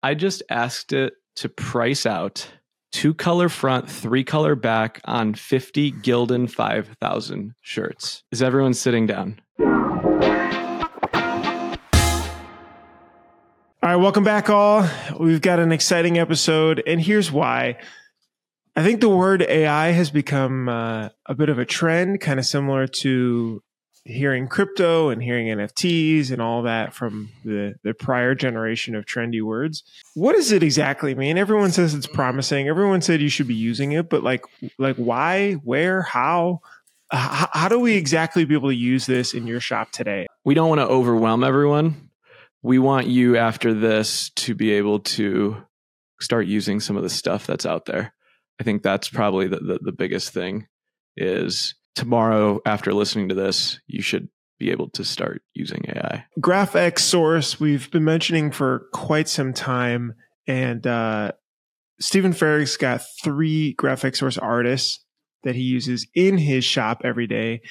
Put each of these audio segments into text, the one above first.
I just asked it to price out two color front, three color back on 50 Gildan 5000 shirts. Is everyone sitting down? All right, welcome back, all. We've got an exciting episode, and here's why. I think the word AI has become uh, a bit of a trend, kind of similar to hearing crypto and hearing NFTs and all that from the, the prior generation of trendy words. What does it exactly mean? Everyone says it's promising. Everyone said you should be using it, but like, like why, where, how? How do we exactly be able to use this in your shop today? We don't want to overwhelm everyone. We want you after this to be able to start using some of the stuff that's out there. I think that's probably the, the, the biggest thing is tomorrow after listening to this, you should be able to start using AI. GraphX Source, we've been mentioning for quite some time. And uh, Stephen Farag's got three GraphX Source artists that he uses in his shop every day.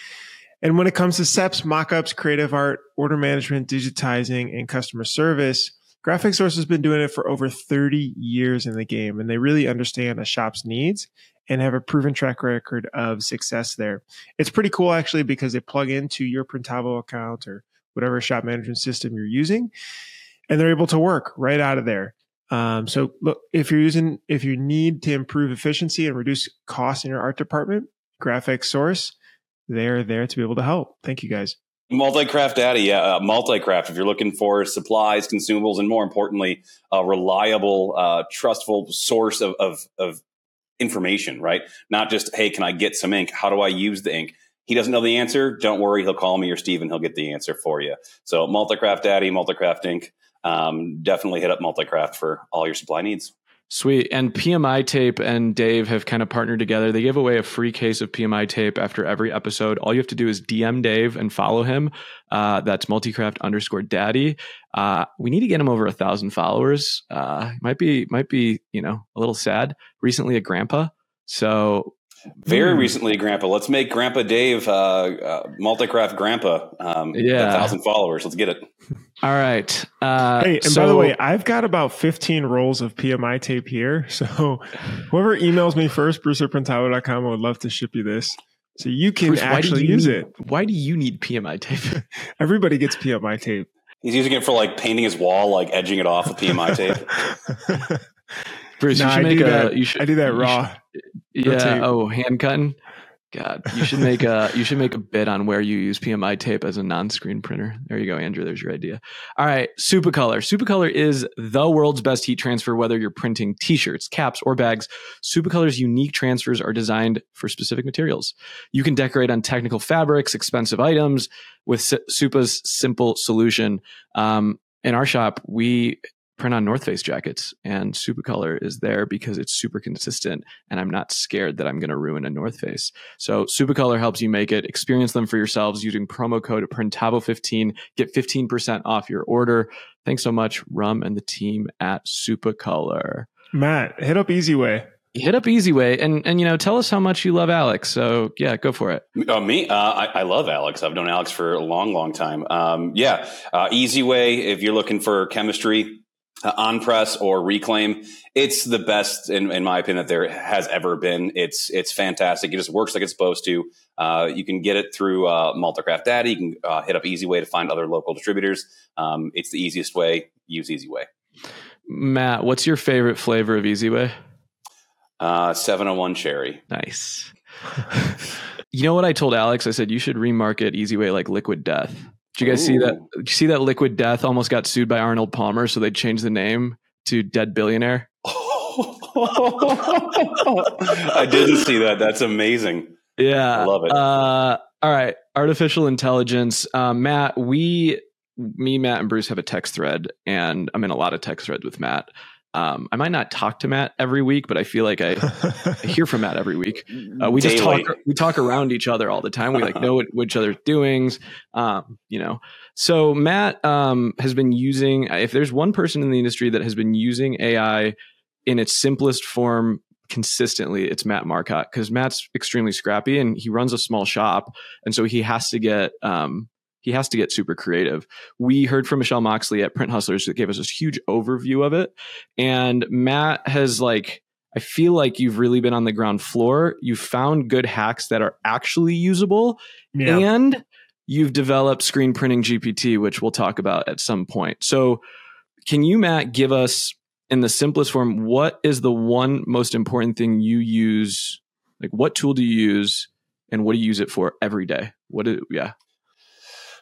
And when it comes to SEPs, mockups, creative art, order management, digitizing, and customer service, GraphX Source has been doing it for over 30 years in the game, and they really understand a shop's needs and have a proven track record of success there. It's pretty cool actually because they plug into your Printavo account or whatever shop management system you're using, and they're able to work right out of there. Um, so look, if you're using, if you need to improve efficiency and reduce costs in your art department, GraphX Source, they're there to be able to help. Thank you guys. Multicraft Daddy, yeah, uh, Multicraft. If you're looking for supplies, consumables, and more importantly, a reliable, uh, trustful source of, of, of information, right? Not just, hey, can I get some ink? How do I use the ink? He doesn't know the answer. Don't worry, he'll call me or Steven. He'll get the answer for you. So, Multicraft Daddy, Multicraft Ink. Um, definitely hit up Multicraft for all your supply needs. Sweet. And PMI Tape and Dave have kind of partnered together. They give away a free case of PMI Tape after every episode. All you have to do is DM Dave and follow him. Uh, that's multicraft underscore daddy. Uh, we need to get him over a thousand followers. Uh, might be, might be, you know, a little sad. Recently a grandpa. So very mm. recently, Grandpa. Let's make Grandpa Dave uh, uh, Multicraft Grandpa. Um, yeah, a thousand followers. Let's get it. All right. Uh, hey, and so, by the way, I've got about fifteen rolls of PMI tape here. So whoever emails me first, Bruce at Printavo.com, I would love to ship you this. So you can Bruce, actually you use need, it. Why do you need PMI tape? Everybody gets PMI tape. He's using it for like painting his wall, like edging it off with PMI tape. Bruce, no, you should I make a. That, you should, I do that raw. Should, yeah. Oh, hand cutting. God, you should make a you should make a bid on where you use PMI tape as a non-screen printer. There you go, Andrew. There's your idea. All right, Supacolor. Supacolor is the world's best heat transfer. Whether you're printing T-shirts, caps, or bags, Supacolor's unique transfers are designed for specific materials. You can decorate on technical fabrics, expensive items with Supa's simple solution. Um, in our shop, we print on North Face jackets, and Supacolor is there because it's super consistent, and I'm not scared that I'm going to ruin a North Face. So Supacolor helps you make it. Experience them for yourselves using promo code Printavo15. Get 15% off your order. Thanks so much, Rum and the team at Supacolor. Matt, hit up Easiway hit up Easiway and and you know tell us how much you love alex so yeah go for it uh, me uh, I, I, love alex i've known alex for a long long time um, yeah uh, Easiway if you're looking for chemistry uh, on press or reclaim it's the best in, in, my opinion that there has ever been. It's it's fantastic. It just works like it's supposed to. Uh, you can get it through uh, multicraft daddy. You can uh, hit up Easiway to find other local distributors. Um, it's the easiest way. Use Easiway. Matt what's your favorite flavor of Easiway? Uh, 701 cherry. Nice. You know what i told alex? I said you should remarket Easiway like liquid death did you guys Ooh. see that? Did you see that Liquid Death almost got sued by Arnold Palmer, so they changed the name to Dead Billionaire? I didn't see that. That's amazing. Yeah, I love it. Uh, all right, artificial intelligence. Uh, Matt, we, me, Matt, and Bruce have a text thread, and I'm in a lot of text threads with Matt. Um, I might not talk to Matt every week, but I feel like I, I hear from Matt every week. Uh, we Daily. just talk. We talk around each other all the time. We like know what, what each other's doings. Um, you know. So Matt um, has been using. If there's one person in the industry that has been using AI in its simplest form consistently, it's Matt Marcotte because Matt's extremely scrappy and he runs a small shop, and so he has to get um, he has to get super creative. We heard from Michelle Moxley at Print Hustlers that gave us this huge overview of it. And Matt has like, I feel like you've really been on the ground floor. You've found good hacks that are actually usable. Yeah. And you've developed screen printing GPT, which we'll talk about at some point. So, can you, Matt, give us in the simplest form what is the one most important thing you use? Like, what tool do you use, and what do you use it for every day? What is yeah?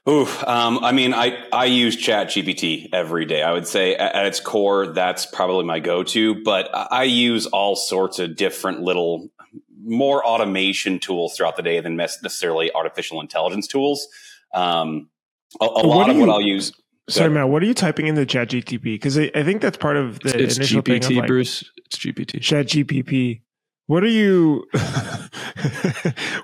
Ooh, um, I mean, I, I use Chat GPT every day. I would say at, at its core, that's probably my go to, but I use all sorts of different little, more automation tools throughout the day than necessarily artificial intelligence tools. Um, a, a lot of you, what I'll use. Sorry, Matt, what are you typing into Chat GPT? Because I, I, think that's part of the it's initial GPT, thing. Like Bruce. It's GPT. Chat GPT. What are you?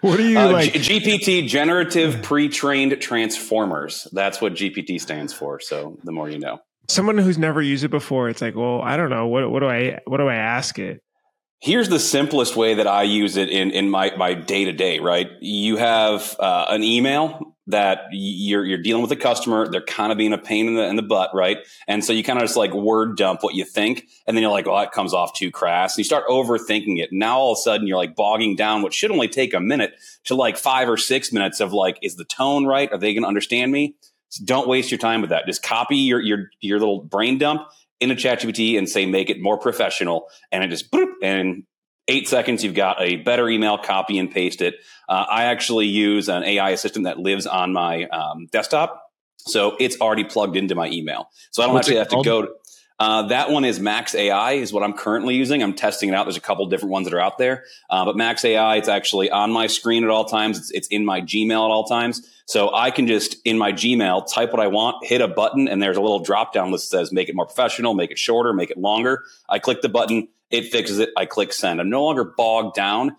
what are you uh, like? G- GPT, generative pre-trained transformers. That's what GPT stands for. So the more you know. Someone who's never used it before, it's like, well, I don't know. What what do I what do I ask it? Here's the simplest way that I use it in in my my day to day. Right, you have uh, an email that you're you're dealing with a customer. They're kind of being a pain in the in the butt, right? And so you kind of just like word dump what you think, and then you're like, "Oh, that comes off too crass." And you start overthinking it. Now all of a sudden you're like bogging down what should only take a minute to like five or six minutes of like, is the tone right? Are they going to understand me? So don't waste your time with that. Just copy your your your little brain dump into ChatGPT and say make it more professional, and it just boop, and eight seconds, you've got a better email, copy and paste it. Uh, I actually use an AI assistant that lives on my um, desktop. So it's already plugged into my email. So I don't What's actually have to go. To, uh, that one is Max AI is what I'm currently using. I'm testing it out. There's a couple different ones that are out there, uh, but Max AI, it's actually on my screen at all times. It's, it's in my Gmail at all times. So I can just in my Gmail type what I want, hit a button, and there's a little drop down list that says make it more professional, make it shorter, make it longer. I click the button, it fixes it. I click send. I'm no longer bogged down.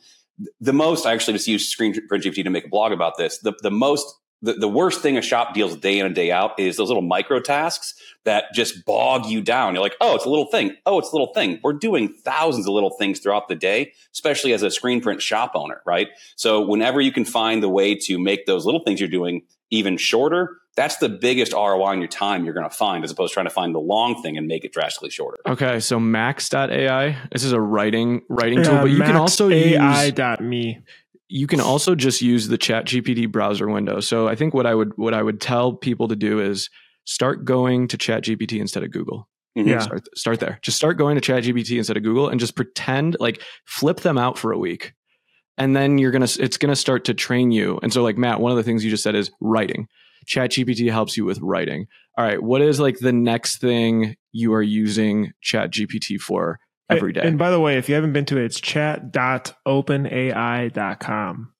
The most, I actually just use Screen GPT to make a blog about this. The, the most, the, the worst thing a shop deals day in and day out is those little micro tasks that just bog you down. You're like, oh, it's a little thing. Oh, it's a little thing. We're doing thousands of little things throughout the day, especially as a screen print shop owner, right? So whenever you can find the way to make those little things you're doing even shorter, that's the biggest ROI on your time you're going to find as opposed to trying to find the long thing and make it drastically shorter. Okay. So max.ai, this is a writing writing yeah, tool, but you can also use AI.me. You can also just use the chat GPT browser window. So I think what I would what I would tell people to do is start going to chat GPT instead of Google. Mm-hmm. Yeah. Start, start there. Just start going to chat GPT instead of Google and just pretend like flip them out for a week. And then you're going to, it's going to start to train you. And so like Matt, one of the things you just said is writing. ChatGPT helps you with writing. All right, what is like the next thing you are using ChatGPT for every day? And by the way, if you haven't been to it, it's chat.openai.com.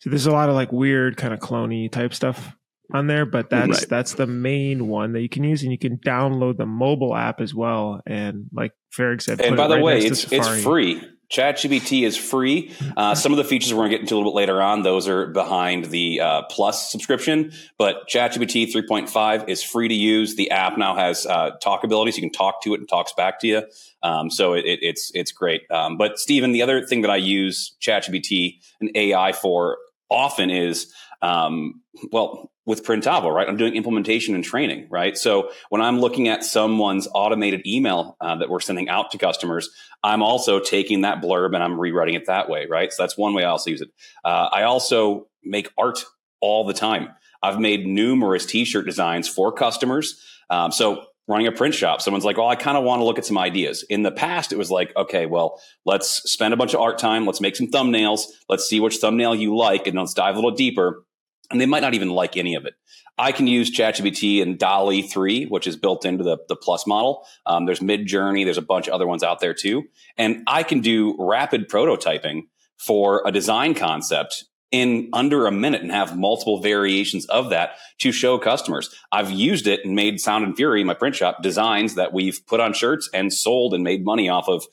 So there's a lot of like weird kind of cloney type stuff on there, but that's right. that's the main one that you can use, and you can download the mobile app as well. And like Farag said, and by the right way, it's it's free. ChatGPT is free. Uh, some of the features we're going to get into a little bit later on, those are behind the uh, Plus subscription. But ChatGPT 3.5 is free to use. The app now has uh, talk abilities. You can talk to it and talks back to you. Um, so it, it, it's it's great. Um, but Stephen, the other thing that I use ChatGPT and AI for often is um, well, with Printavo, right? I'm doing implementation and training, right? So when I'm looking at someone's automated email uh, that we're sending out to customers, I'm also taking that blurb and I'm rewriting it that way, right? So that's one way I also use it. Uh, I also make art all the time. I've made numerous t-shirt designs for customers. Um, so running a print shop, someone's like, "Well, I kind of want to look at some ideas." In the past, it was like, "Okay, well, let's spend a bunch of art time. Let's make some thumbnails. Let's see which thumbnail you like, and let's dive a little deeper." And they might not even like any of it. I can use ChatGPT and DALL-E 3, which is built into the, the Plus model. Um, there's Midjourney, there's a bunch of other ones out there too. And I can do rapid prototyping for a design concept in under a minute and have multiple variations of that to show customers. I've used it and made Sound and Fury, my print shop, designs that we've put on shirts and sold and made money off of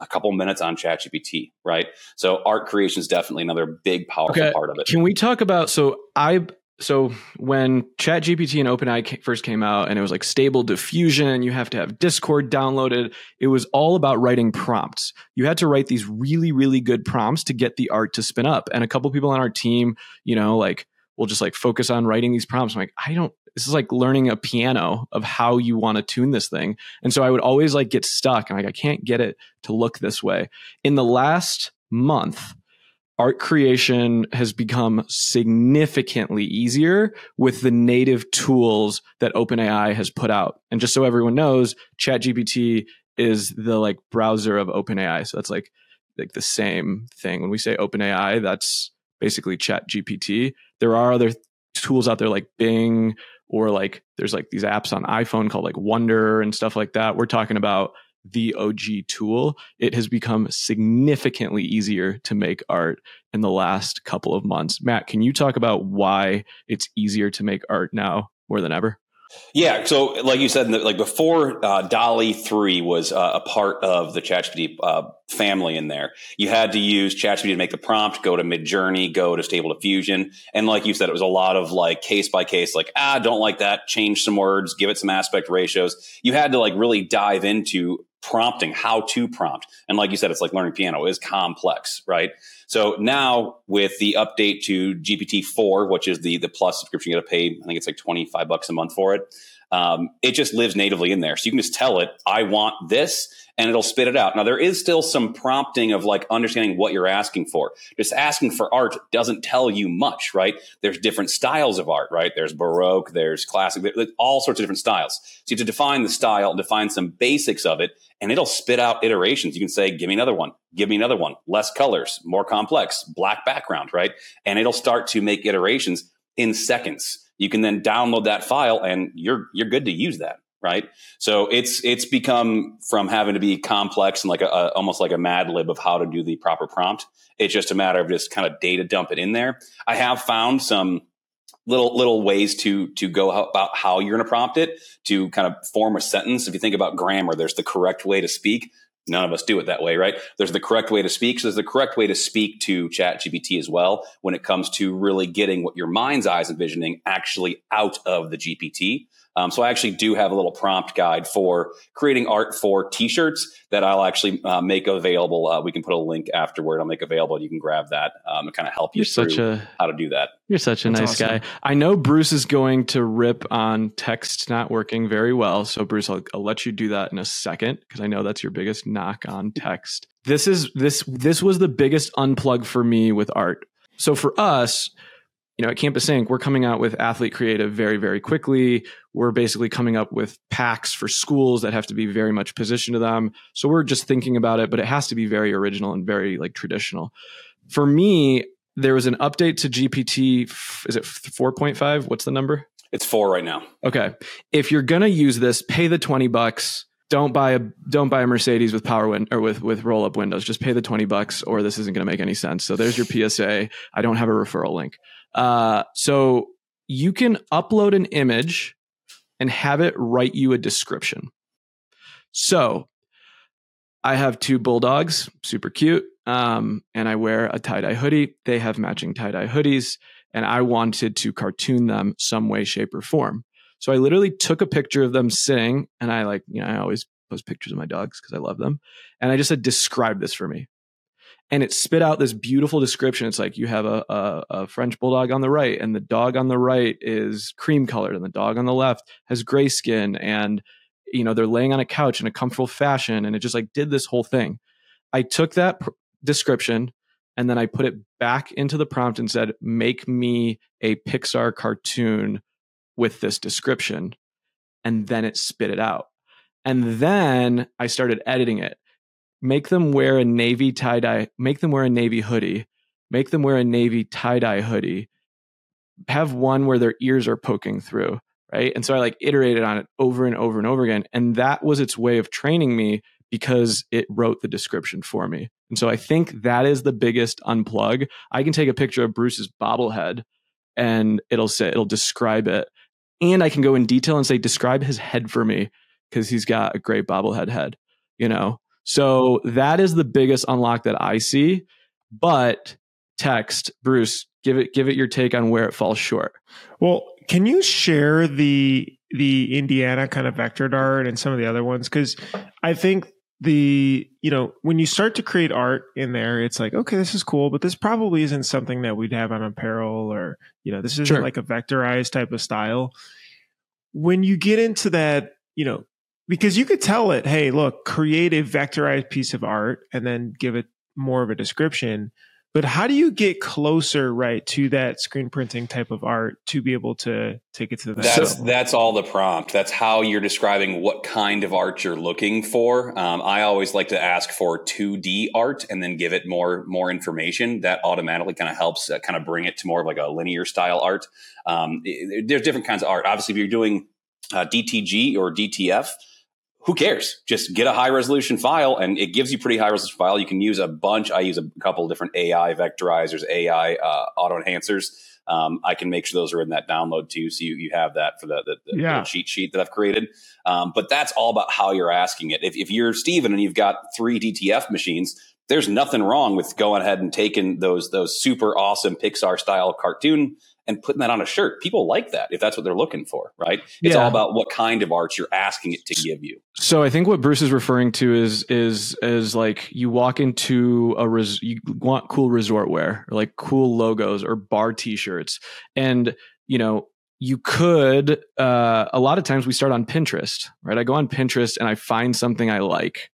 a couple minutes on ChatGPT, right? So art creation is definitely another big, powerful okay. part of it. Can we talk about so I so when ChatGPT and OpenAI first came out, and it was like stable diffusion, you have to have Discord downloaded. It was all about writing prompts. You had to write these really, really good prompts to get the art to spin up. And a couple people on our team, you know, like will just like focus on writing these prompts. I'm like, I don't, this is like learning a piano of how you want to tune this thing. And so I would always like get stuck and like, I can't get it to look this way. In the last month, art creation has become significantly easier with the native tools that OpenAI has put out. And just so everyone knows, ChatGPT is the like browser of OpenAI. So that's like like the same thing. When we say OpenAI, that's basically Chat GPT. There are other tools out there like Bing or like there's like these apps on iPhone called like Wonder and stuff like that. We're talking about the OG tool. It has become significantly easier to make art in the last couple of months. Matt, can you talk about why it's easier to make art now more than ever? Yeah, so like you said, like before, uh, DALL-E three was uh, a part of the ChatGPT uh, family. In there, you had to use ChatGPT to make the prompt, go to Midjourney, go to Stable Diffusion, and like you said, it was a lot of like case by case, like ah, don't like that, change some words, give it some aspect ratios. You had to like really dive into prompting, how to prompt, and like you said, it's like learning piano is complex, right? So now with the update to GPT four, which is the the plus subscription, you got to pay. I think it's like twenty five bucks a month for it. Um, it just lives natively in there, so you can just tell it, "I want this," and it'll spit it out. Now there is still some prompting of like understanding what you're asking for. Just asking for art doesn't tell you much, right? There's different styles of art, right? There's baroque, there's classic, there's all sorts of different styles. So you have to define the style, define some basics of it, and it'll spit out iterations. You can say, give me another one, give me another one, less colors, more complex, black background, right? And it'll start to make iterations in seconds. You can then download that file and you're, you're good to use that. Right. So it's, it's become from having to be complex and like a, a almost like a mad lib of how to do the proper prompt. It's just a matter of just kind of data dump it in there. I have found some, little little ways to to go about how you're going to prompt it to kind of form a sentence. If you think about grammar, there's the correct way to speak. None of us do it that way, right? There's the correct way to speak. So there's the correct way to speak to Chat GPT as well when it comes to really getting what your mind's eyes envisioning actually out of the GPT. Um, so I actually do have a little prompt guide for creating art for T-shirts that I'll actually uh, make available. Uh, we can put a link afterward. I'll make available. You can grab that um, and kind of help you you're through such a, how to do that. You're such a That's nice awesome. guy. I know Bruce is going to rip on text not working very well. So Bruce, I'll, I'll let you do that in a second because I know that's your biggest knock on text. This is this this was the biggest unplug for me with art. So for us, you know, at Campus Ink, we're coming out with athlete creative very, very quickly. We're basically coming up with packs for schools that have to be very much positioned to them. So we're just thinking about it, but it has to be very original and very like traditional. For me, there was an update to GPT. Is it 4.5? What's the number? It's four right now. Okay. If you're going to use this, pay the 20 bucks. Don't buy a don't buy a Mercedes with power win or with with roll up windows. Just pay the 20 bucks or this isn't going to make any sense. So there's your PSA. I don't have a referral link. Uh, so you can upload an image and have it write you a description. So I have two bulldogs, super cute, um, and I wear a tie dye hoodie. They have matching tie dye hoodies, and I wanted to cartoon them some way, shape, or form. So I literally took a picture of them sitting, and I like, you know, I always post pictures of my dogs because I love them. And I just said, describe this for me and it spit out this beautiful description. It's like you have a, a, a, French bulldog on the right, and the dog on the right is cream colored, and the dog on the left has gray skin, and you know they're laying on a couch in a comfortable fashion, and it just like did this whole thing. I took that pr- description and then I put it back into the prompt and said, "Make me a Pixar cartoon with this description," and then it spit it out. And then I started editing it make them wear a navy tie dye, make them wear a navy hoodie, make them wear a navy tie dye hoodie, have one where their ears are poking through, right? And so I like iterated on it over and over and over again. And that was its way of training me because it wrote the description for me. And so I think that is the biggest unplug. I can take a picture of Bruce's bobblehead and it'll say, it'll describe it. And I can go in detail and say, describe his head for me because he's got a great bobblehead head, you know? So that is the biggest unlock that I see. But text, Bruce, give it give it your take on where it falls short. Well, can you share the the Indiana kind of vector dart and some of the other ones? Because I think the you know when you start to create art in there it's like okay this is cool but this probably isn't something that we'd have on apparel or you know this isn't sure. like a vectorized type of style when you get into that you know because you could tell it hey look create a vectorized piece of art and then give it more of a description. But how do you get closer right to that screen printing type of art to be able to take it to the that's that's all the prompt. That's how you're describing what kind of art you're looking for. Um, i always like to ask for 2d art and then give it more more information. That automatically kind of helps uh, kind of bring it to more of like a linear style art. Um, it, there's different kinds of art. Obviously if you're doing uh, dtg or dtf who cares? Just get a high resolution file and it gives you pretty high resolution file. You can use a bunch. I use a couple of different AI vectorizers, AI uh, auto enhancers. Um, I can make sure those are in that download too. So you, you have that for the, the, the yeah. cheat sheet that I've created. Um, but that's all about how you're asking it. If, if you're Steven and you've got three DTF machines, there's nothing wrong with going ahead and taking those, those super awesome Pixar style cartoon and putting that on a shirt. People like that if that's what they're looking for, right? It's yeah. all about what kind of art you're asking it to give you. So I think what Bruce is referring to is is is like you walk into a res- you want cool resort wear or like cool logos or bar t-shirts and you know you could uh, a lot of times we start on pinterest right i go on pinterest and i find something i like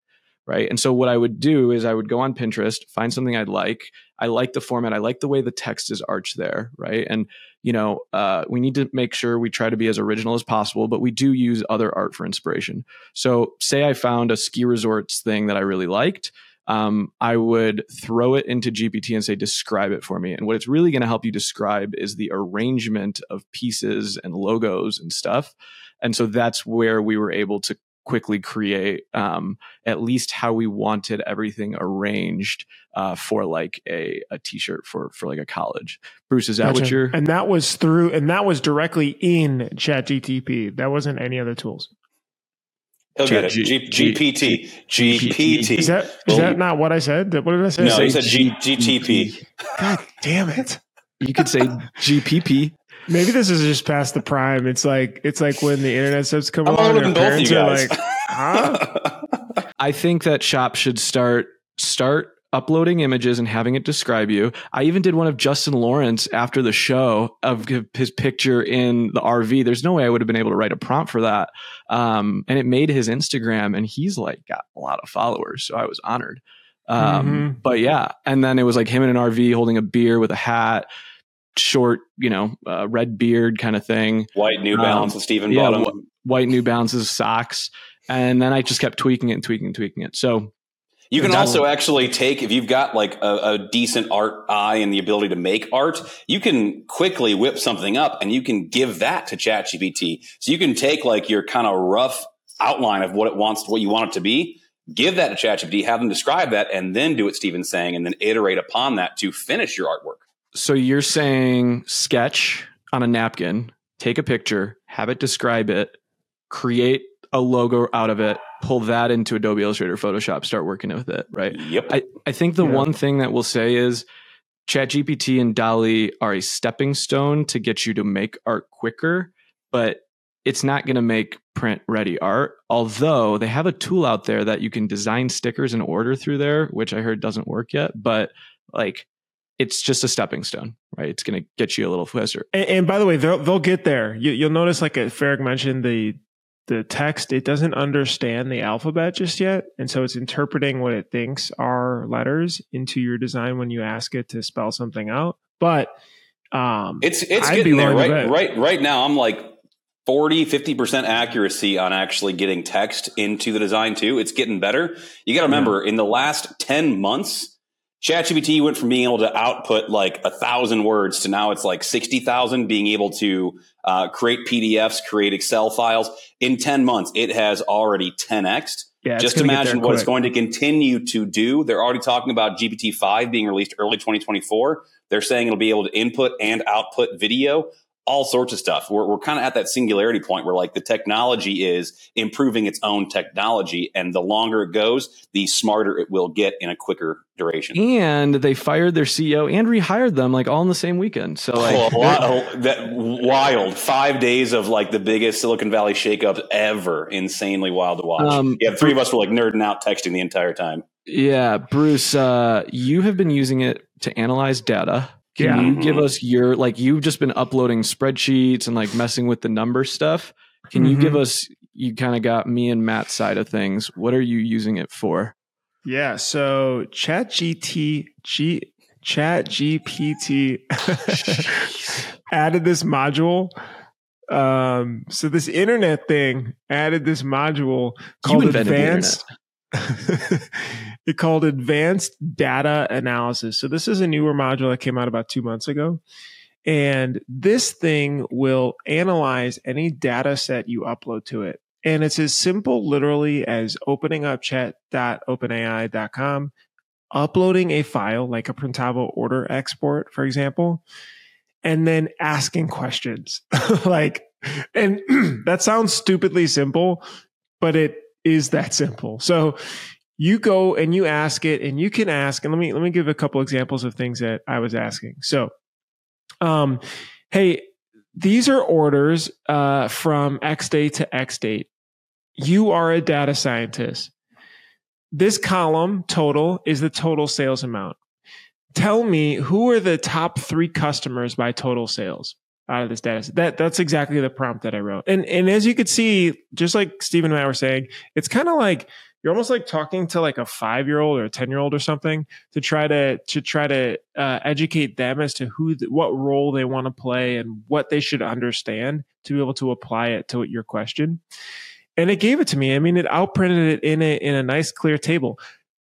right and so what i would do is i would go on pinterest find something i'd like I like the format. I like the way the text is arched there, right? And you know, uh, we need to make sure we try to be as original as possible, but we do use other art for inspiration. So, say I found a ski resorts thing that I really liked. Um, I would throw it into GPT and say, describe it for me. And what it's really going to help you describe is the arrangement of pieces and logos and stuff. And so that's where we were able to quickly create um, at least how we wanted everything arranged uh, for like a, a t-shirt for for like a college bruce is that gotcha. what you're and that was through and that was directly in chat gtp that wasn't any other tools He'll get it. G- GPT. GPT. Is that is that not what I said? What did I say? No, he said G- GTP. God damn it! You could say GPP. Maybe this is just past the prime. It's like it's like when the internet starts to come I'm along and parents are like, huh? I think that shop should start start uploading images and having it describe you. I even did one of Justin Lawrence after the show of his picture in the RV. There's no way I would have been able to write a prompt for that. Um, and it made his Instagram, and he's like got a lot of followers, so I was honored. Um, mm-hmm. But yeah, and then it was like him in an RV holding a beer with a hat short, you know, uh, red beard kind of thing. White New Balance um, with Stephen yeah, Bottom. white New Balances socks. And then I just kept tweaking it and tweaking and tweaking it. So you can also actually take, if you've got like a, a, decent art eye and the ability to make art, you can quickly whip something up and you can give that to ChatGPT. So you can take like your kind of rough outline of what it wants, what you want it to be, give that to ChatGPT, have them describe that, and then do what Steven's saying, and then iterate upon that to finish your artwork. So you're saying sketch on a napkin, take a picture, have it describe it, create a logo out of it, pull that into Adobe Illustrator, Photoshop, start working with it, right? Yep. I, I think the yeah. one thing that we'll say is ChatGPT and DALL-E are a stepping stone to get you to make art quicker, but it's not going to make print ready art. Although they have a tool out there that you can design stickers and order through there, which I heard doesn't work yet, but like it's just a stepping stone, right? It's going to get you a little faster. And, and, by the way, they'll they'll get there. You, will notice, like Farag mentioned, the the text it doesn't understand the alphabet just yet, and so it's interpreting what it thinks are letters into your design when you ask it to spell something out. But um, it's it's I'd getting there. Right, right, right now, I'm like 40 50% accuracy on actually getting text into the design too it's getting better you got to remember yeah. in the last 10 months ChatGPT went from being able to output like a thousand words to now it's like 60,000 being able to uh, create PDFs, create Excel files. In 10 months, it has already 10x. Yeah, Just imagine what it's going to continue to do. They're already talking about GPT-5 being released early 2024. They're saying it'll be able to input and output video. All sorts of stuff. We're, we're kind of at that singularity point where like the technology is improving its own technology. And the longer it goes, the smarter it will get in a quicker duration. And they fired their CEO and rehired them like all in the same weekend. So like oh, lot, that wild five days of like the biggest Silicon Valley shakeups ever. Insanely wild to watch. Um, yeah, three of us were like nerding out texting the entire time. Yeah, Bruce, uh, you have been using it to analyze data can yeah. you give us your like you've just been uploading spreadsheets and like messing with the number stuff? Can mm-hmm. you give mm-hmm. us you kind of got me and Matt's side of things. What are you using it for? Yeah, so Chat GT G Chat GPT added this module. Um, so this internet thing added this module called Advanced it called Advanced Data Analysis. So this is a newer module that came out about two months ago. And this thing will analyze any data set you upload to it. And it's as simple literally as opening up chat.openai.com, uploading a file like a printavo order export, for example, and then asking questions. like, and that sounds stupidly simple, but it is that simple. So you go and you ask it and you can ask, and let me, let me give a couple examples of things that I was asking. So, um, Hey, these are orders, uh, from X date to X date. You are a data scientist. This column total is the total sales amount. Tell me who are the top three customers by total sales out of this data set. That that's exactly the prompt that I wrote. And and as you could see, just like Stephen and I were saying, it's kind of like you're almost like talking to like a five year old or a 10 year old or something to try to to try to uh, educate them as to who the, what role they want to play and what they should understand to be able to apply it to your question. And it gave it to me. I mean it outprinted it in a in a nice clear table.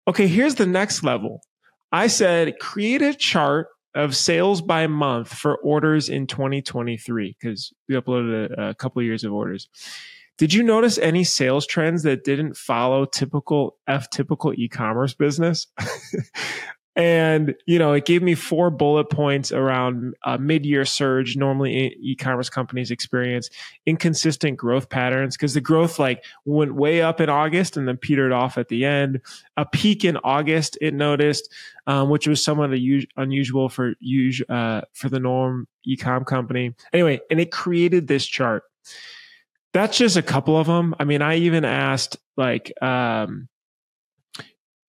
Okay here's the next level. I said create a chart of sales by month for orders in 2023 because we uploaded a, a couple of years of orders. Did you notice any sales trends that didn't follow typical F typical e-commerce business? And, you know, it gave me four bullet points around a mid-year surge normally e-commerce companies experience, inconsistent growth patterns because the growth like went way up in August and then petered off at the end. A peak in August, it noticed, um, which was somewhat unusual for uh, for the norm e-com company. Anyway, and it created this chart. That's just a couple of them. I mean, I even asked like, um,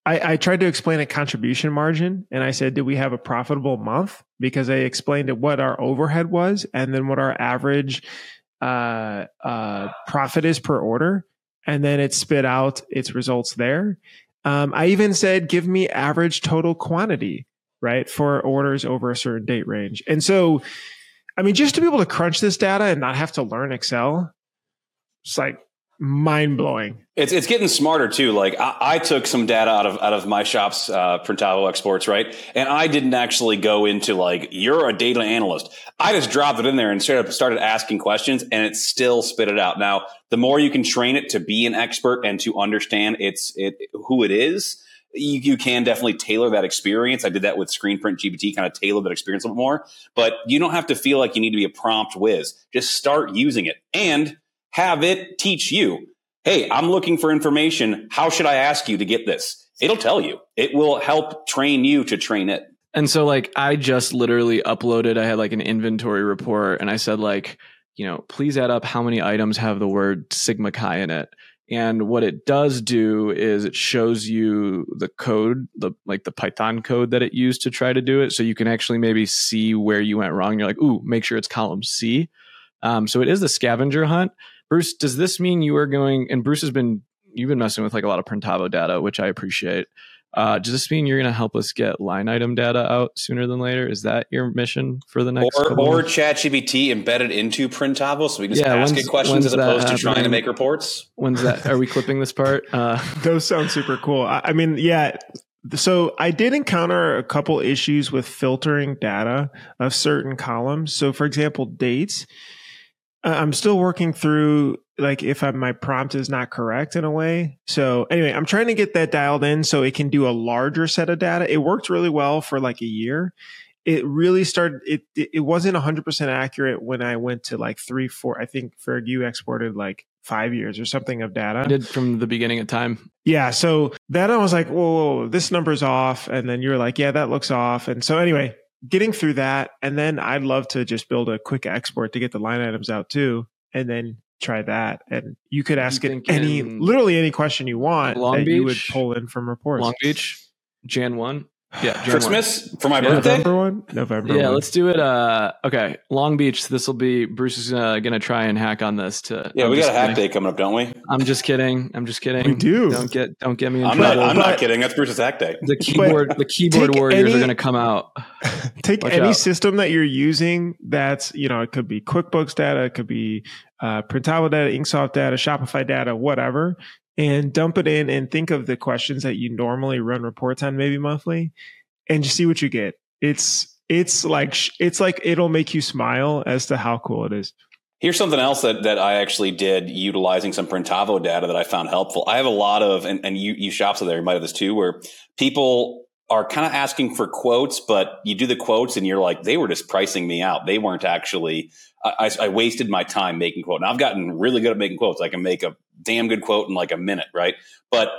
I, I, tried to explain a contribution margin and I said, "Do we have a profitable month? Because I explained what our overhead was and then what our average uh, uh, profit is per order. And then it spit out its results there. Um, I even said, give me average total quantity, right, for orders over a certain date range. And so, I mean, just to be able to crunch this data and not have to learn Excel, it's like mind blowing. It's it's getting smarter too. Like I, I, took some data out of out of my shop's uh, Printavo exports, right? And I didn't actually go into like you're a data analyst. I just dropped it in there and started started asking questions, and it still spit it out. Now, the more you can train it to be an expert and to understand its it who it is. You, you can definitely tailor that experience. I did that with Screenprint GPT, kind of tailor that experience a little more. But you don't have to feel like you need to be a prompt whiz. Just start using it. And have it teach you. Hey, I'm looking for information. How should I ask you to get this? It'll tell you. It will help train you to train it. And so like I just literally uploaded I had like an inventory report and I said like, you know, please add up how many items have the word sigma chi in it. And what it does do is it shows you the code, the like the Python code that it used to try to do it. So you can actually maybe see where you went wrong. You're like, ooh, make sure it's column C. Um, so it is the scavenger hunt. Bruce, does this mean you are going? And Bruce has been you've been messing with like a lot of Printavo data, which I appreciate. Uh, does this mean you're going to help us get line item data out sooner than later? Is that your mission for the next? Or, or ChatGPT embedded into Printavo, so we can just yeah, ask it questions as opposed to trying to make reports. When's that? Are we clipping this part? Uh, Those sound super cool. I, I mean, yeah. So I did encounter a couple issues with filtering data of certain columns. So, for example, dates I'm still working through like if I, my prompt is not correct in a way. So anyway, I'm trying to get that dialed in so it can do a larger set of data. It worked really well for like a year. it really started. It it wasn't 100 percent accurate when I went to like three, four. I think for you exported like five years or something of data. I did from the beginning of time. Yeah. So then I was like, whoa, whoa, this number's off. And then you're like, yeah, that looks off. And so anyway, getting through that. And then I'd love to just build a quick export to get the line items out too. And then try that. And you could ask you it any, literally any question you want Long that Beach, you would pull in from reports. Long Beach, Jan 1. Yeah, Christmas one. for my yeah, birthday. November one. November. Yeah, one. let's do it. Uh, okay, Long Beach. This will be Bruce is uh, gonna try and hack on this. To yeah, I'm we got a hack day coming up, don't we? I'm just kidding. I'm just kidding. We do. Don't get don't get me in I'm trouble. Not, I'm not kidding. That's Bruce's hack day. The keyboard the keyboard warriors any, are gonna come out. Take Watch any out. system that you're using. That's you know it could be QuickBooks data, it could be uh, Printavo data, Inksoft data, Shopify data, whatever and dump it in and think of the questions that you normally run reports on maybe monthly and just see what you get. It's it's like it's like it'll make you smile as to how cool it is. Here's something else that, that I actually did utilizing some Printavo data that I found helpful. I have a lot of, and, and you, you shops out there, you might have this too, where people are kind of asking for quotes, but you do the quotes and you're like, they were just pricing me out. They weren't actually, I, I wasted my time making quote. And I've gotten really good at making quotes. I can make a damn good quote in like a minute, right? But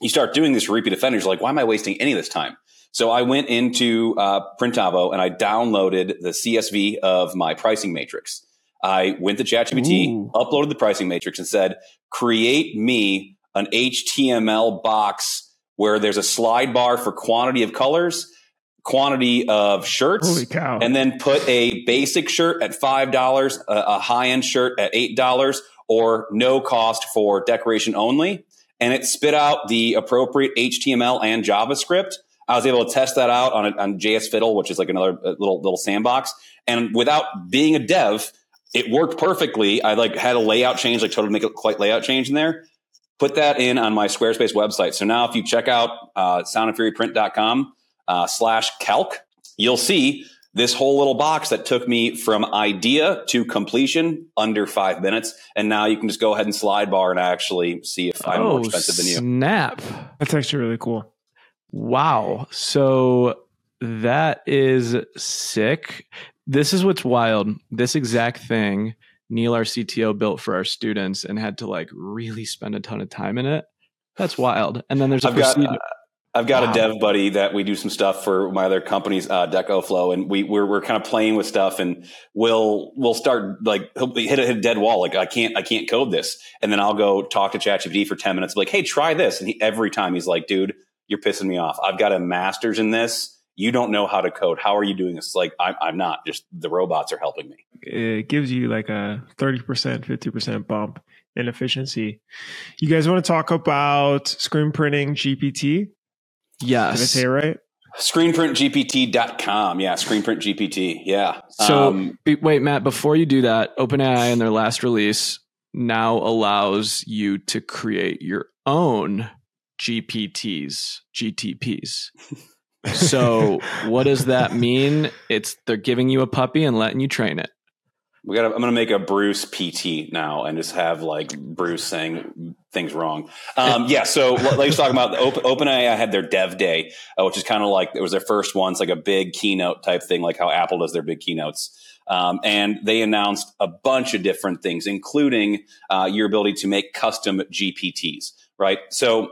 you start doing this repeat offenders, like, why am I wasting any of this time? So I went into uh, Printavo and I downloaded the CSV of my pricing matrix. I went to ChatGPT, uploaded the pricing matrix, and said, "Create me an HTML box where there's a slide bar for quantity of colors." quantity of shirts and then put a basic shirt at $5 a, a high-end shirt at $8 or no cost for decoration only and it spit out the appropriate html and javascript I was able to test that out on, a, on JS Fiddle, which is like another uh, little little sandbox. And without being a dev, it worked perfectly. I like had a layout change, like totally make quite layout change in there. Put that in on my Squarespace website. So now if you check out uh, soundandfuryprint.com uh, slash calc, you'll see this whole little box that took me from idea to completion under five minutes. And now you can just go ahead and slide bar and actually see if I'm oh, more expensive than you. Snap. That's actually really cool. Wow. So that is sick. This is what's wild. This exact thing Neil, our CTO, built for our students and had to like really spend a ton of time in it. That's wild. And then there's a I've procedure. Got, uh, I've got wow. a dev buddy that we do some stuff for my other companies, uh, DecoFlow, and we we're, we're kind of playing with stuff, and we'll we'll start like hit a, hit a dead wall, like I can't I can't code this, and then I'll go talk to ChatGPT for ten minutes, like hey try this, and he, every time he's like, dude, you're pissing me off. I've got a master's in this. You don't know how to code. How are you doing this? Like, I'm, I'm not. Just the robots are helping me. It gives you like a 30%, 50% bump in efficiency. You guys want to talk about screen printing GPT? Yes. Did I say it right? Screenprintgpt.com. Yeah, screenprintgpt. Yeah. So, um, wait, Matt, before you do that, OpenAI in their last release now allows you to create your own GPTs, GTPs. so what does that mean? It's they're giving you a puppy and letting you train it. We got. I'm going to make a Bruce PT now and just have like Bruce saying things wrong. Um, yeah. So let's talk about the Open, OpenAI had their Dev Day, uh, which is kind of like it was their first one. It's like a big keynote type thing, like how Apple does their big keynotes. Um, and they announced a bunch of different things, including uh, your ability to make custom GPTs. Right. So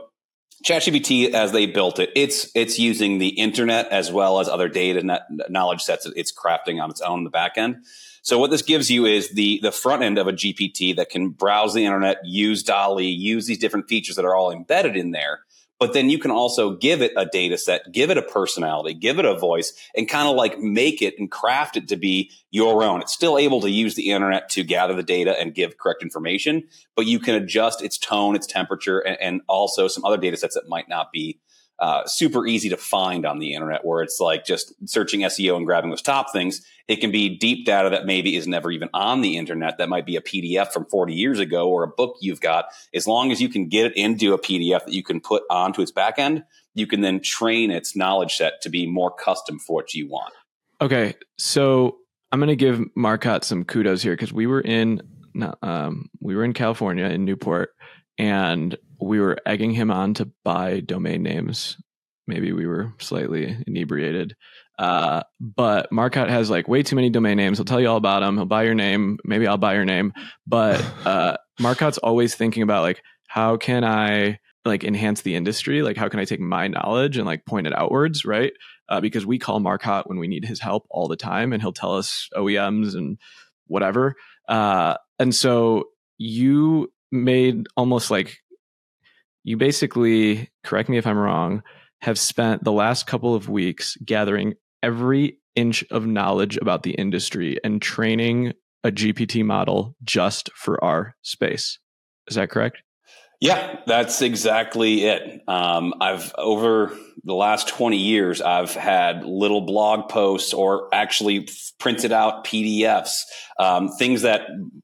ChatGPT, as they built it, it's it's using the internet as well as other data net, knowledge sets. that It's crafting on its own in the back end. So what this gives you is the the front end of a GPT that can browse the internet, use DALL-E, use these different features that are all embedded in there, but then you can also give it a data set, give it a personality, give it a voice, and kind of like make it and craft it to be your own. It's still able to use the internet to gather the data and give correct information, but you can adjust its tone, its temperature, and, and also some other data sets that might not be uh, super easy to find on the internet where it's like just searching SEO and grabbing those top things. It can be deep data that maybe is never even on the internet. That might be a PDF from 40 years ago or a book you've got. As long as you can get it into a PDF that you can put onto its backend, you can then train its knowledge set to be more custom for what you want. Okay. So I'm going to give Marcotte some kudos here because we were in, um, we were in California in Newport and we were egging him on to buy domain names. Maybe we were slightly inebriated. Uh, but Marcotte has like way too many domain names. He'll tell you all about them. He'll buy your name. Maybe I'll buy your name. But uh, Marcotte's always thinking about like, how can I like enhance the industry? Like, how can I take my knowledge and like point it outwards, right? Uh, because we call Marcotte when we need his help all the time, and he'll tell us OEMs and whatever. Uh, and so you made almost like you basically correct me if I'm wrong have spent the last couple of weeks gathering every inch of knowledge about the industry and training a GPT model just for our space. Is that correct? Yeah, that's exactly it. Um, I've over the last 20 years, I've had little blog posts or actually printed out PDFs, um, things that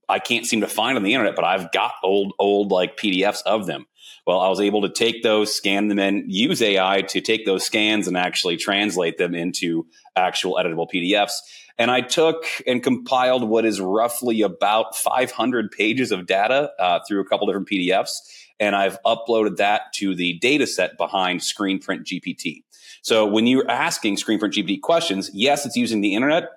I can't seem to find on the internet, but I've got old, old like PDFs of them. Well, I was able to take those, scan them in, use AI to take those scans and actually translate them into actual editable PDFs. And I took and compiled what is roughly about 500 pages of data uh, through a couple different PDFs and I've uploaded that to the data set behind ScreenPrint GPT. So when you're asking ScreenPrint GPT questions, yes, it's using the internet,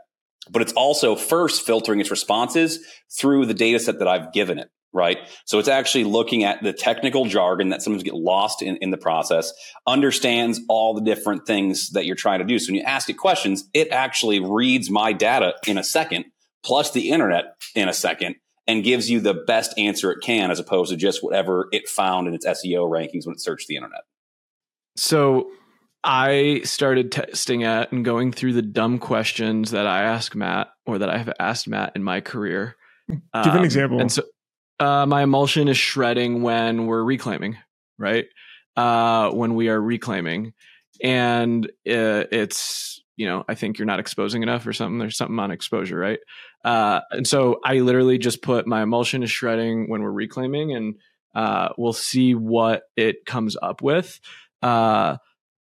but it's also first filtering its responses through the data set that I've given it right? So it's actually looking at the technical jargon that sometimes get lost in, in the process, understands all the different things that you're trying to do. So when you ask it questions, it actually reads my data in a second, plus the internet in a second, and gives you the best answer it can as opposed to just whatever it found in its SEO rankings when it searched the internet. So I started testing at and going through the dumb questions that I ask Matt or that I have asked Matt in my career. Give um, an example. And so uh, my emulsion is shredding when we're reclaiming, right? Uh, when we are reclaiming. And uh, it's, you know, I think you're not exposing enough or something. There's something on exposure, right? Uh, and so I literally just put my emulsion is shredding when we're reclaiming, and uh, we'll see what it comes up with. Uh,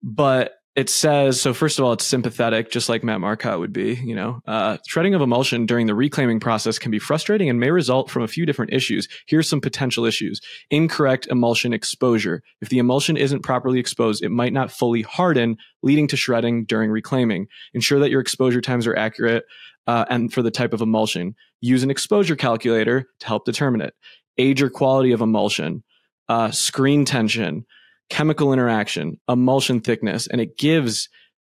but it says so. First of all, it's sympathetic, just like Matt Marcotte would be. You know, uh, shredding of emulsion during the reclaiming process can be frustrating and may result from a few different issues. Here's some potential issues: incorrect emulsion exposure. If the emulsion isn't properly exposed, it might not fully harden, leading to shredding during reclaiming. Ensure that your exposure times are accurate uh, and for the type of emulsion. Use an exposure calculator to help determine it. Age or quality of emulsion, uh, screen tension, chemical interaction, emulsion thickness, and it gives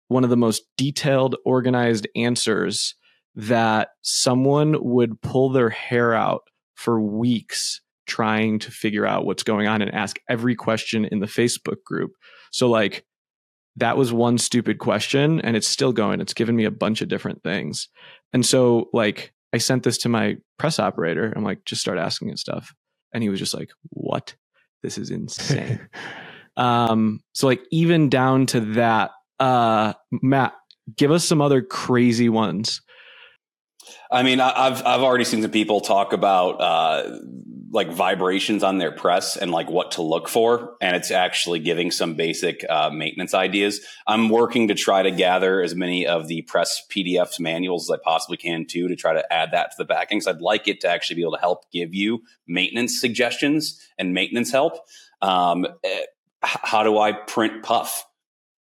one of the most detailed, organized answers that someone would pull their hair out for weeks trying to figure out what's going on and ask every question in the Facebook group. So, like, that was one stupid question and it's still going. It's given me a bunch of different things. And so, like, I sent this to my press operator. I'm like, just start asking it stuff. And he was just like, what? This is insane. Um, so, like, even down to that, uh, Matt, give us some other crazy ones. I mean, I've I've already seen some people talk about uh, like vibrations on their press and like what to look for, and it's actually giving some basic uh, maintenance ideas. I'm working to try to gather as many of the press PDFs manuals as I possibly can too to try to add that to the backing. So I'd like it to actually be able to help give you maintenance suggestions and maintenance help. Um, eh, how do I print puff?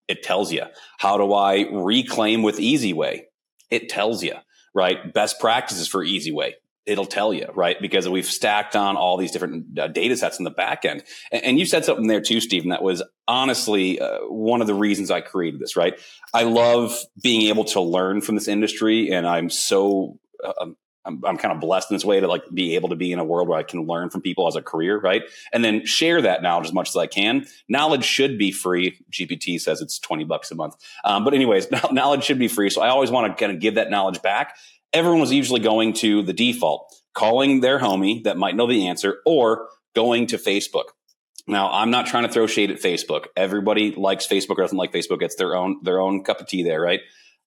It tells you. How do I reclaim with Easiway? It tells you right? Best practices for Easiway. It'll tell you, right? Because we've stacked on all these different uh, data sets in the back end. And, and, you said something there too, Stephen, that was honestly uh, one of the reasons I created this, right? I love being able to learn from this industry and I'm so, uh, um, I'm, I'm kind of blessed in this way to like be able to be in a world where I can learn from people as a career, right? And then share that knowledge as much as I can. Knowledge should be free. GPT says it's 20 bucks a month. Um, but anyways, knowledge should be free. So I always want to kind of give that knowledge back. Everyone was usually going to the default, calling their homie that might know the answer or going to Facebook. Now, I'm not trying to throw shade at Facebook. Everybody likes Facebook or doesn't like Facebook. It's their own, their own cup of tea there, right?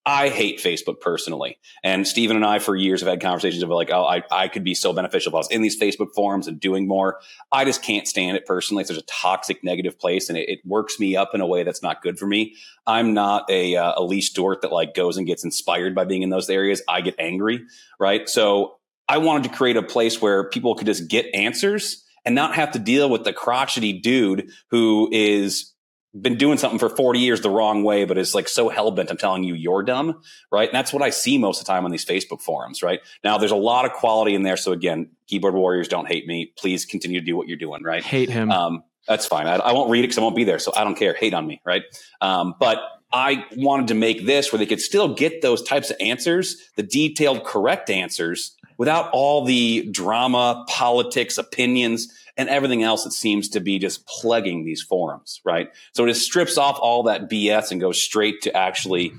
I hate Facebook personally. And Stephen and I, for years, have had conversations of like, oh, I, I could be so beneficial if I was in these Facebook forums and doing more. I just can't stand it personally. It's there's a toxic, negative place and it, it works me up in a way that's not good for me. I'm not a, uh, a Lee Stewart that like goes and gets inspired by being in those areas. I get angry, right? So I wanted to create a place where people could just get answers and not have to deal with the crotchety dude who is been doing something for 40 years the wrong way, but is like so hell bent. I'm telling you you're dumb, right? And that's what I see most of the time on these Facebook forums, right? Now, there's a lot of quality in there. So again, keyboard warriors don't hate me. Please continue to do what you're doing, right? Hate him. Um, that's fine. I, I, won't read it because I won't be there, so I don't care. Hate on me, right? Um, but I wanted to make this where they could still get those types of answers, the detailed, correct answers, without all the drama, politics, opinions and everything else that seems to be just plugging these forums, right? So it just strips off all that BS and goes straight to actually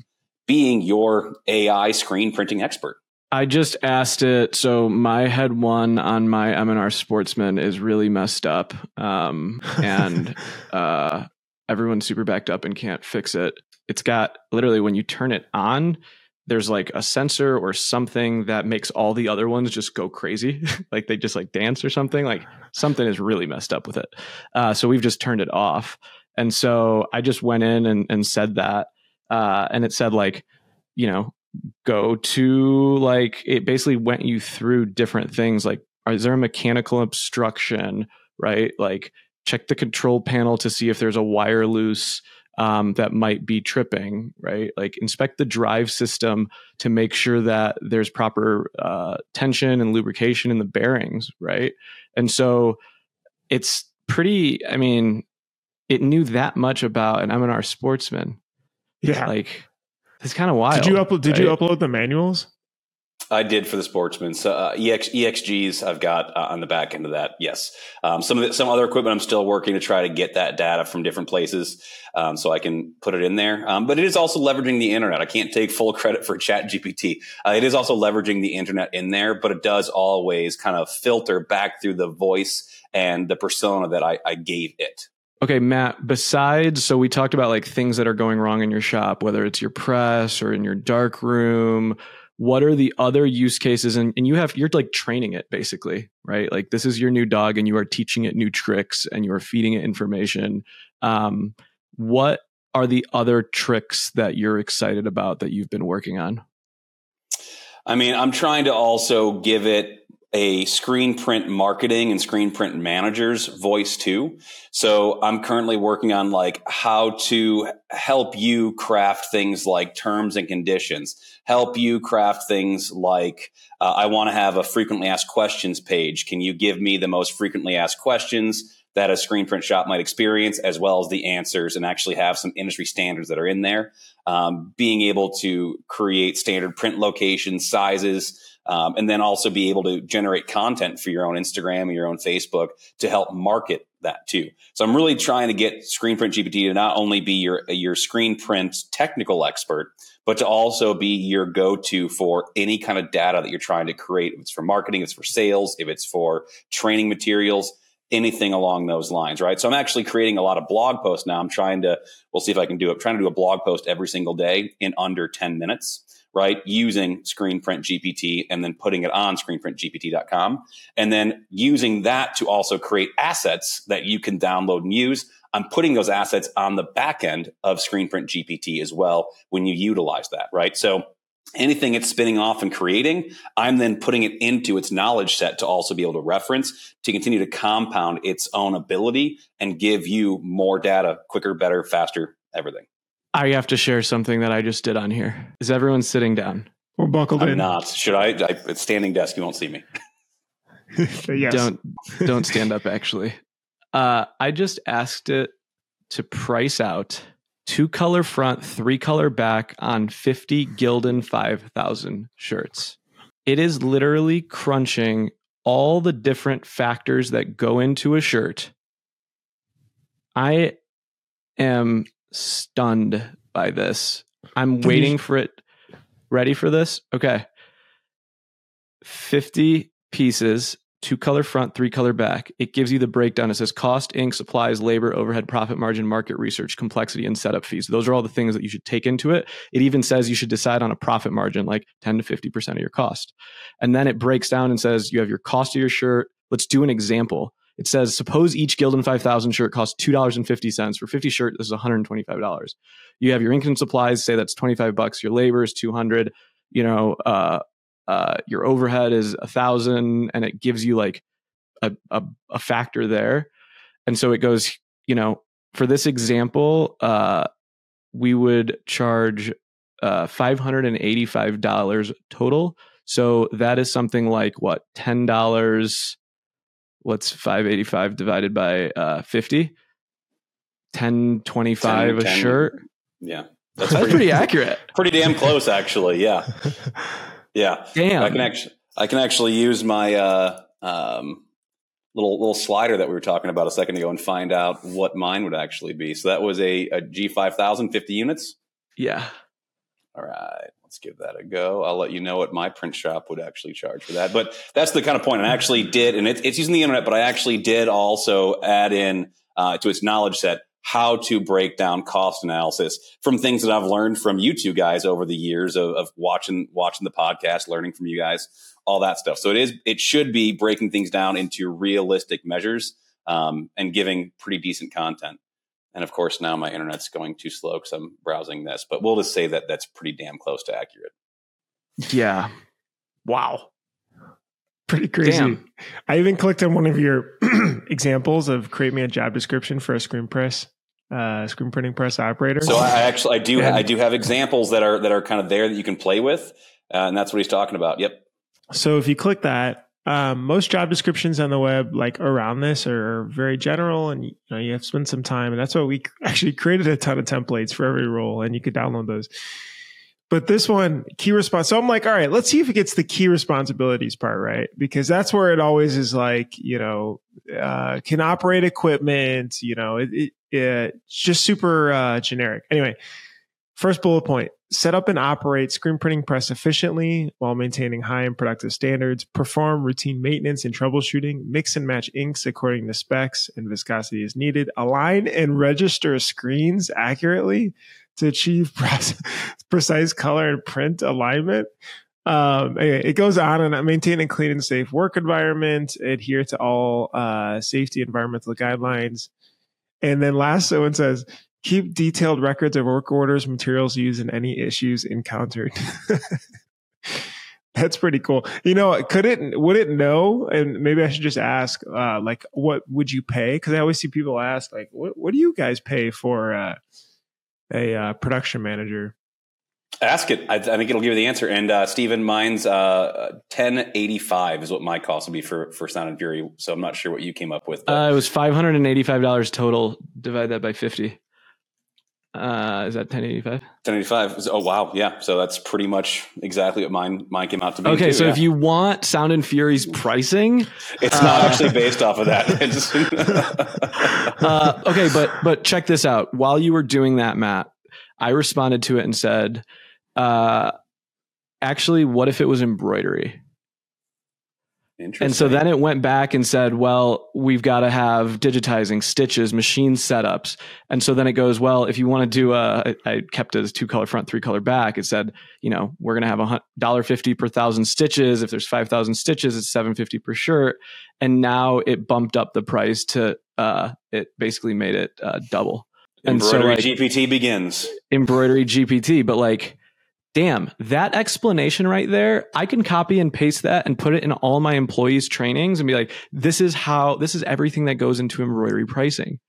being your AI screen printing expert. I just asked it. So my head one on my M&R Sportsman is really messed up, um, and uh, everyone's super backed up and can't fix it. It's got literally when you turn it on, there's like a sensor or something that makes all the other ones just go crazy. Like they just like dance or something. Like something is really messed up with it. Uh, so we've just turned it off. And so i just went in and, and said that uh, and it said like you know go to like it basically went you through different things like is there a mechanical obstruction right? Like check the control panel to see if there's a wire loose um, that might be tripping, right? Like inspect the drive system to make sure that there's proper uh, tension and lubrication in the bearings, right? And so it's pretty, I mean, it knew that much about an M&R sportsman. Yeah. Like it's kind of wild. Did you upload did right? you upload the manuals? I did for the sportsman. So uh, EX, EXGs I've got uh, on the back end of that. Yes. Um, some of the, some other equipment I'm still working to try to get that data from different places um, so I can put it in there. Um, but it is also leveraging the internet. I can't take full credit for Chat GPT. Uh, it is also leveraging the internet in there, but it does always kind of filter back through the voice and the persona that I, I gave it. Okay, Matt, besides, so we talked about like things that are going wrong in your shop, whether it's your press or in your dark room what are the other use cases? And, and you have you're like training it basically right? Like this is your new dog and you are teaching it new tricks and you are feeding it information. Um, what are the other tricks that you're excited about that you've been working on? I mean i'm trying to also give it a screen print marketing and screen print manager's voice too. So I'm currently working on like how to help you craft things like terms and conditions, help you craft things like uh, I want to have a frequently asked questions page. Can you give me the most frequently asked questions? that a screen print shop might experience, as well as the answers, and actually have some industry standards that are in there. Um, being able to create standard print locations, sizes, um, and then also be able to generate content for your own Instagram and your own Facebook to help market that too. So I'm really trying to get Screenprint GPT to not only be your your screen print technical expert, but to also be your go-to for any kind of data that you're trying to create. If it's for marketing, if it's for sales, if it's for training materials, anything along those lines, right? So I'm actually creating a lot of blog posts now. I'm trying to, we'll see if I can do it. I'm trying to do a blog post every single day in under 10 minutes right? Using ScreenPrint GPT and then putting it on screenprintgpt.com. And then using that to also create assets that you can download and use. I'm putting those assets on the back end of ScreenPrint GPT as well when you utilize that, right? So anything it's spinning off and creating, I'm then putting it into its knowledge set to also be able to reference to continue to compound its own ability and give you more data quicker, better, faster, everything. I have to share something that I just did on here. Is everyone sitting down? We're buckled I'm in. not. Should I? I it's standing desk. You won't see me. yes. Don't don't stand up. Actually, uh, I just asked it to price out two color front, three color back on fifty Gildan five thousand shirts. It is literally crunching all the different factors that go into a shirt. I am stunned by this. I'm waiting for it. Ready for this? Okay. 50 pieces, two color front, three color back. It gives you the breakdown. It says cost, ink, supplies, labor, overhead, profit margin, market research, complexity, and setup fees. Those are all the things that you should take into it. It even says you should decide on a profit margin, like 10 to 50% of your cost. And then it breaks down and says you have your cost of your shirt. Let's do an example. It says, suppose each Gildan 5000 shirt costs $2.50. For 50 shirt, this is $125. You have your ink and supplies, say that's 25 bucks. Your labor is 200. You know, uh, uh, your overhead is a thousand and it gives you like a, a, a factor there. And so it goes, you know, for this example, uh, we would charge uh, $585 total. So that is something like what, $10? What's 585 divided by uh, 50? 1025 10, a 10, shirt. Yeah. That's, that's pretty, pretty accurate. Pretty damn close, actually. Yeah. Yeah. Damn. I can actually, I can actually use my, uh, um, little little slider that we were talking about a second ago and find out what mine would actually be. So that was a, a G5000, 50 units. Yeah. All right. Let's give that a go. I'll let you know what my print shop would actually charge for that. But that's the kind of point. I actually did, and it's, it's using the internet, but I actually did also add in uh, to its knowledge set how to break down cost analysis from things that I've learned from you two guys over the years of, of watching watching the podcast, learning from you guys all that stuff. So it is, it should be breaking things down into realistic measures um, and giving pretty decent content. And of course, now my internet's going too slow because I'm browsing this, but we'll just say that that's pretty damn close to accurate. Yeah. Wow. Pretty crazy. Damn. I even clicked on one of your examples of create me a job description for a screen press uh, screen printing press operator. So I actually I do I do have examples that are that are kind of there that you can play with, uh, and that's what he's talking about. Yep. So if you click that, um, most job descriptions on the web, like around this, are very general, and you, know, you have to spend some time. And that's why we actually created a ton of templates for every role, and you could download those. But this one, key response. So I'm like, all right, let's see if it gets the key responsibilities part right, because that's where it always is like, you know, uh, can operate equipment. You know, it, it, just super uh, generic. Anyway, First bullet point set up and operate screen printing press efficiently while maintaining high and productive standards, perform routine maintenance and troubleshooting, mix and match inks according to specs and viscosity as needed, align and register screens accurately to achieve precise color and print alignment. Um, anyway, it goes on and maintain a clean and safe work environment, adhere to all uh, safety environmental guidelines. And then last, so it says Keep detailed records of work orders, materials used, and any issues encountered. That's pretty cool. You know, could it would it know? And maybe I should just ask, uh, like, what would you pay? Because I always see people ask, like, what what do you guys pay for uh, a uh, production manager? Ask it. I, I, think it'll give you the answer. And uh, Stephen, mine's uh, ten eighty five is what my cost will be for for Sound and Fury. So I'm not sure what you came up with. Uh, it was five hundred and eighty five dollars total. Divide that by fifty. Uh, is that 1085? 1085. Oh wow, yeah. So that's pretty much exactly what mine mine came out to be. Okay, too, so yeah. if you want Sound and Fury's pricing, it's uh, not actually based off of that. uh, okay, but but check this out. While you were doing that, Matt, I responded to it and said, uh, "Actually, what if it was embroidery?" And so then it went back and said, well, we've got to have digitizing stitches, machine setups. And so then it goes, well, if you want to do a, I kept it as two color front, three color back. It said, you know, we're going to have a dollar fifty per thousand stitches. If there's 5,000 stitches, it's 750 per shirt. And now it bumped up the price to, uh, it basically made it uh, double. Embroidery and so, like, GPT begins. Embroidery GPT. But like, damn, that explanation right there, I can copy and paste that and put it in all my employees' trainings and be like, this is how, this is everything that goes into embroidery pricing.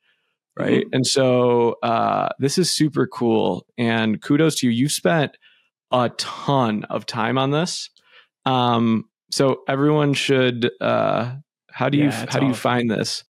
Right. Mm-hmm. And so uh, this is super cool. And kudos to you. You've spent a ton of time on this. Um, so everyone should, uh, how do you, yeah, how awesome. do you find this?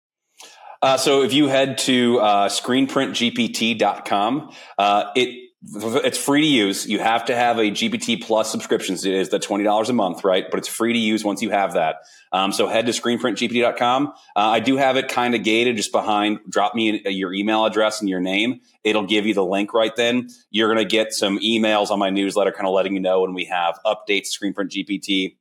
Uh, so if you head to uh, screenprintgpt.com, uh, it it's free to use. You have to have a GPT Plus subscription. It is the twenty dollars a month, right? But it's free to use once you have that. Um, so head to screenprintgpt.com. Uh, I do have it kind of gated just behind. Drop me your email address and your name. It'll give you the link right then. You're going to get some emails on my newsletter, kind of letting you know when we have updates. Screenprint GPT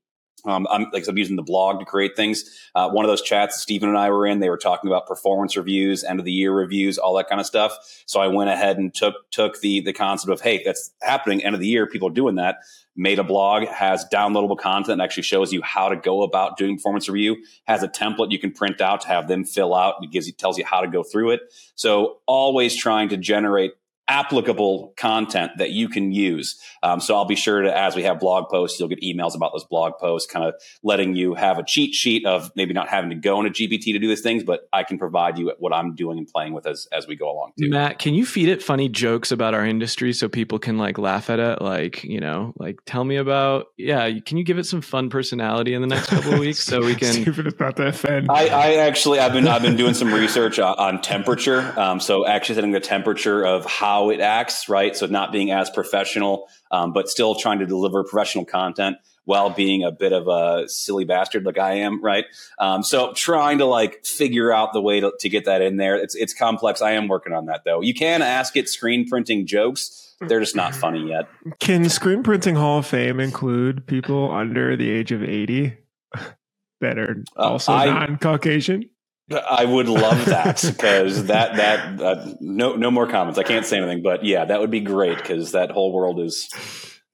um, I'm like I'm using the blog to create things. Uh, one of those chats Stephen and I were in, they were talking about performance reviews, end of the year reviews, all that kind of stuff. So I went ahead and took took the the concept of hey, that's happening end of the year. People are doing that. Made a blog, has downloadable content, actually shows you how to go about doing performance review. Has a template you can print out to have them fill out. It gives you tells you how to go through it. So always trying to generate applicable content that you can use. Um, so I'll be sure to, as we have blog posts, you'll get emails about those blog posts, kind of letting you have a cheat sheet of maybe not having to go into GPT to do these things, but I can provide you what I'm doing and playing with as, as we go along too. Matt, can you feed it funny jokes about our industry so people can like laugh at it? Like, you know, like tell me about, yeah, can you give it some fun personality in the next couple of weeks so we can. Stupid about to offend. I, I actually, I've been, I've been doing some research on, on temperature. Um, so actually setting the temperature of how how it acts, right? So not being as professional, um, but still trying to deliver professional content while being a bit of a silly bastard like I am, right? Um, so trying to like figure out the way to, to get that in there. It's it's complex. I am working on that though. You can ask it screen printing jokes. They're just not funny yet. Can Screen Printing Hall of Fame include people under the age of 80 that are uh, also uh, non Caucasian? I would love that because that that uh, no no more comments. I can't say anything, but yeah, that would be great because that whole world is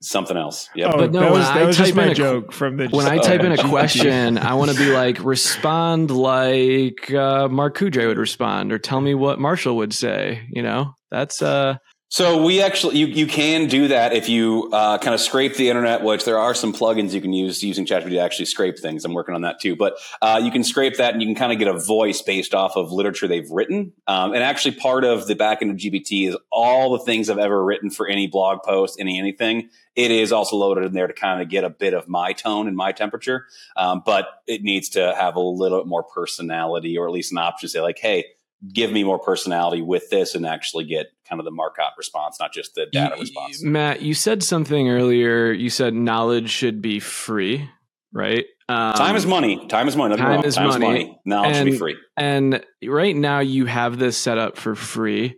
something else. Yeah, oh, but no, that was, that was just my joke from the. When I type in a question, I want to be like respond like uh, Mark Coudray would respond, or tell me what Marshall would say. You know, that's uh so we actually you, you can do that if you uh, kind of scrape the internet, which there are some plugins you can use using ChatGPT to actually scrape things. I'm working on that too, but uh, you can scrape that and you can kind of get a voice based off of literature they've written. Um, and actually, part of the backend of GPT is all the things I've ever written for any blog post, any anything. It is also loaded in there to kind of get a bit of my tone and my temperature, um, but it needs to have a little bit more personality, or at least an option to say like, "Hey." Give me more personality with this and actually get kind of the Marcotte response, not just the data you, response. Matt, you said something earlier. You said knowledge should be free, right? Um, time is money. Time is money. time, is, time money. is money. Knowledge and, should be free. And right now you have this set up for free.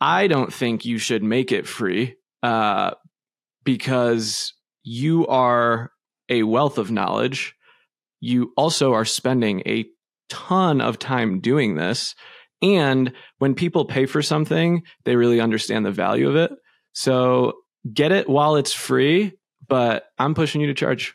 I don't think you should make it free uh, because you are a wealth of knowledge. You also are spending a ton of time doing this and when people pay for something, they really understand the value of it. So get it while it's free, but I'm pushing you to charge.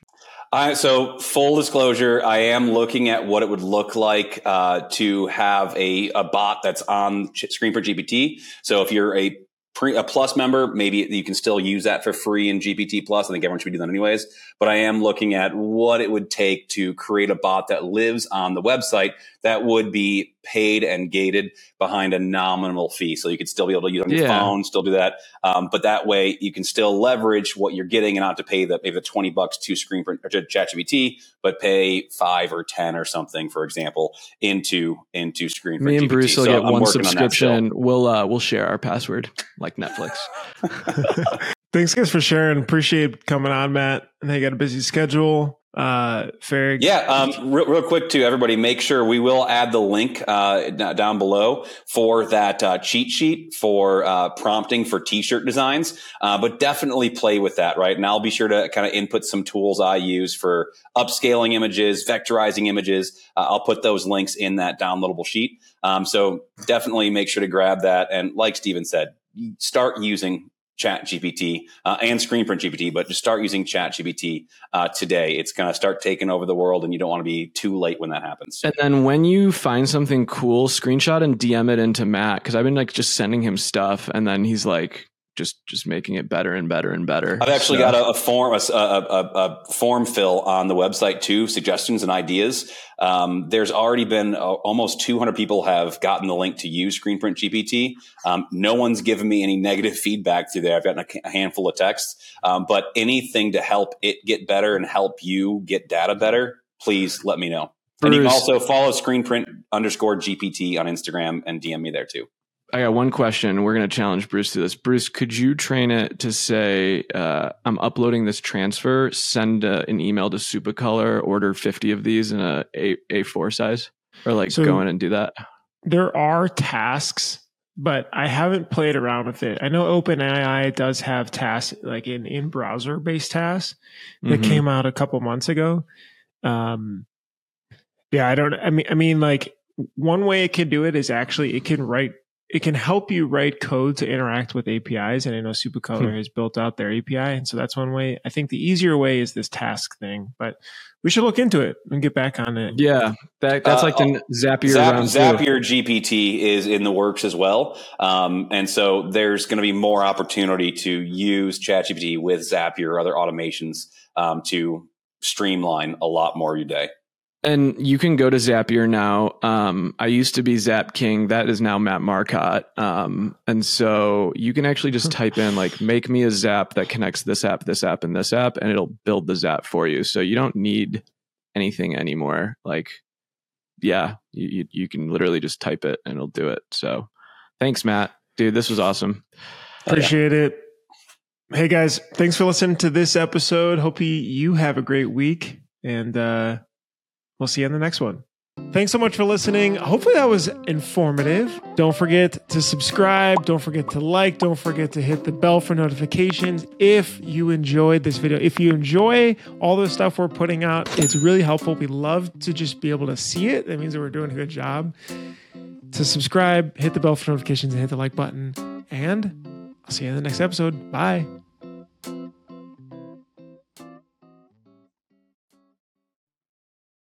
I, so full disclosure, I am looking at what it would look like uh, to have a, a bot that's on ScreenPrint GPT. So if you're a pre, a plus member, maybe you can still use that for free in GPT plus. I think everyone should be doing that anyways. But I am looking at what it would take to create a bot that lives on the website that would be paid and gated behind a nominal fee. So you could still be able to use on your yeah. phone, still do that. Um, but that way you can still leverage what you're getting and not to pay the maybe the 20 bucks to screen print or to ChatGPT, but pay five or 10 or something, for example, into, into screen Me and GPT. Bruce will so get I'm one subscription. We'll, uh, we'll share our password like Netflix. Thanks guys for sharing. Appreciate coming on, Matt. And they got a busy schedule uh fair yeah um real, real, quick to everybody make sure we will add the link uh down below for that uh, cheat sheet for uh prompting for t-shirt designs. Uh but definitely play with that right? And i'll be sure to kind of input some tools i use for upscaling images vectorizing images. Uh, i'll put those links in that downloadable sheet. Um so definitely make sure to grab that. And like steven said start using chat GPT uh, and ScreenPrint GPT, but just start using chat GPT uh, today. It's going to start taking over the world and you don't want to be too late when that happens. And then when you find something cool, screenshot and DM it into Matt. Cause I've been like just sending him stuff and then he's like, just just making it better and better and better. I've actually so. got a, a form a, a, a, form fill on the website too, suggestions and ideas. Um, there's already been uh, almost 200 people have gotten the link to use ScreenPrint GPT. Um, no one's given me any negative feedback through there. I've gotten a, handful of texts, um, but anything to help it get better and help you get data better, please let me know. Bruce. And you can also follow ScreenPrint underscore GPT on Instagram and DM me there too. I got one question. We're going to challenge Bruce to this. Bruce, could you train it to say, uh, I'm uploading this transfer, send uh, an email to Supacolor, order 50 of these in a A- A4 size? Or like so go in and do that? There are tasks, but I haven't played around with it. I know OpenAI does have tasks like in, in browser based tasks that mm-hmm. came out a couple months ago. Um, yeah, I don't, I mean, I mean, like one way it can do it is actually it can write it can help you write code to interact with APIs. And I know Supacolor hmm. has built out their API. And so that's one way. I think the easier way is this task thing, but we should look into it and get back on it. Yeah. That, that's uh, like the Zapier. Zap, Zapier GPT is in the works as well. Um, and so there's going to be more opportunity to use ChatGPT with Zapier or other automations um, to streamline a lot more of your day. And you can go to Zapier now. Um, I used to be Zap King. That is now Matt Marcotte. Um, and so you can actually just type in like, make me a Zap that connects this app, this app, and this app, and it'll build the Zap for you. So you don't need anything anymore. Like, yeah, you, you can literally just type it and it'll do it. So thanks, Matt. Dude, this was awesome. Appreciate yeah. it. Hey guys, thanks for listening to this episode. Hope you have a great week and uh We'll see you in the next one. Thanks so much for listening. Hopefully that was informative. Don't forget to subscribe. Don't forget to like. Don't forget to hit the bell for notifications if you enjoyed this video. If you enjoy all the stuff we're putting out, it's really helpful. We love to just be able to see it. That means that we're doing a good job. To subscribe, hit the bell for notifications, and hit the like button. And I'll see you in the next episode. Bye.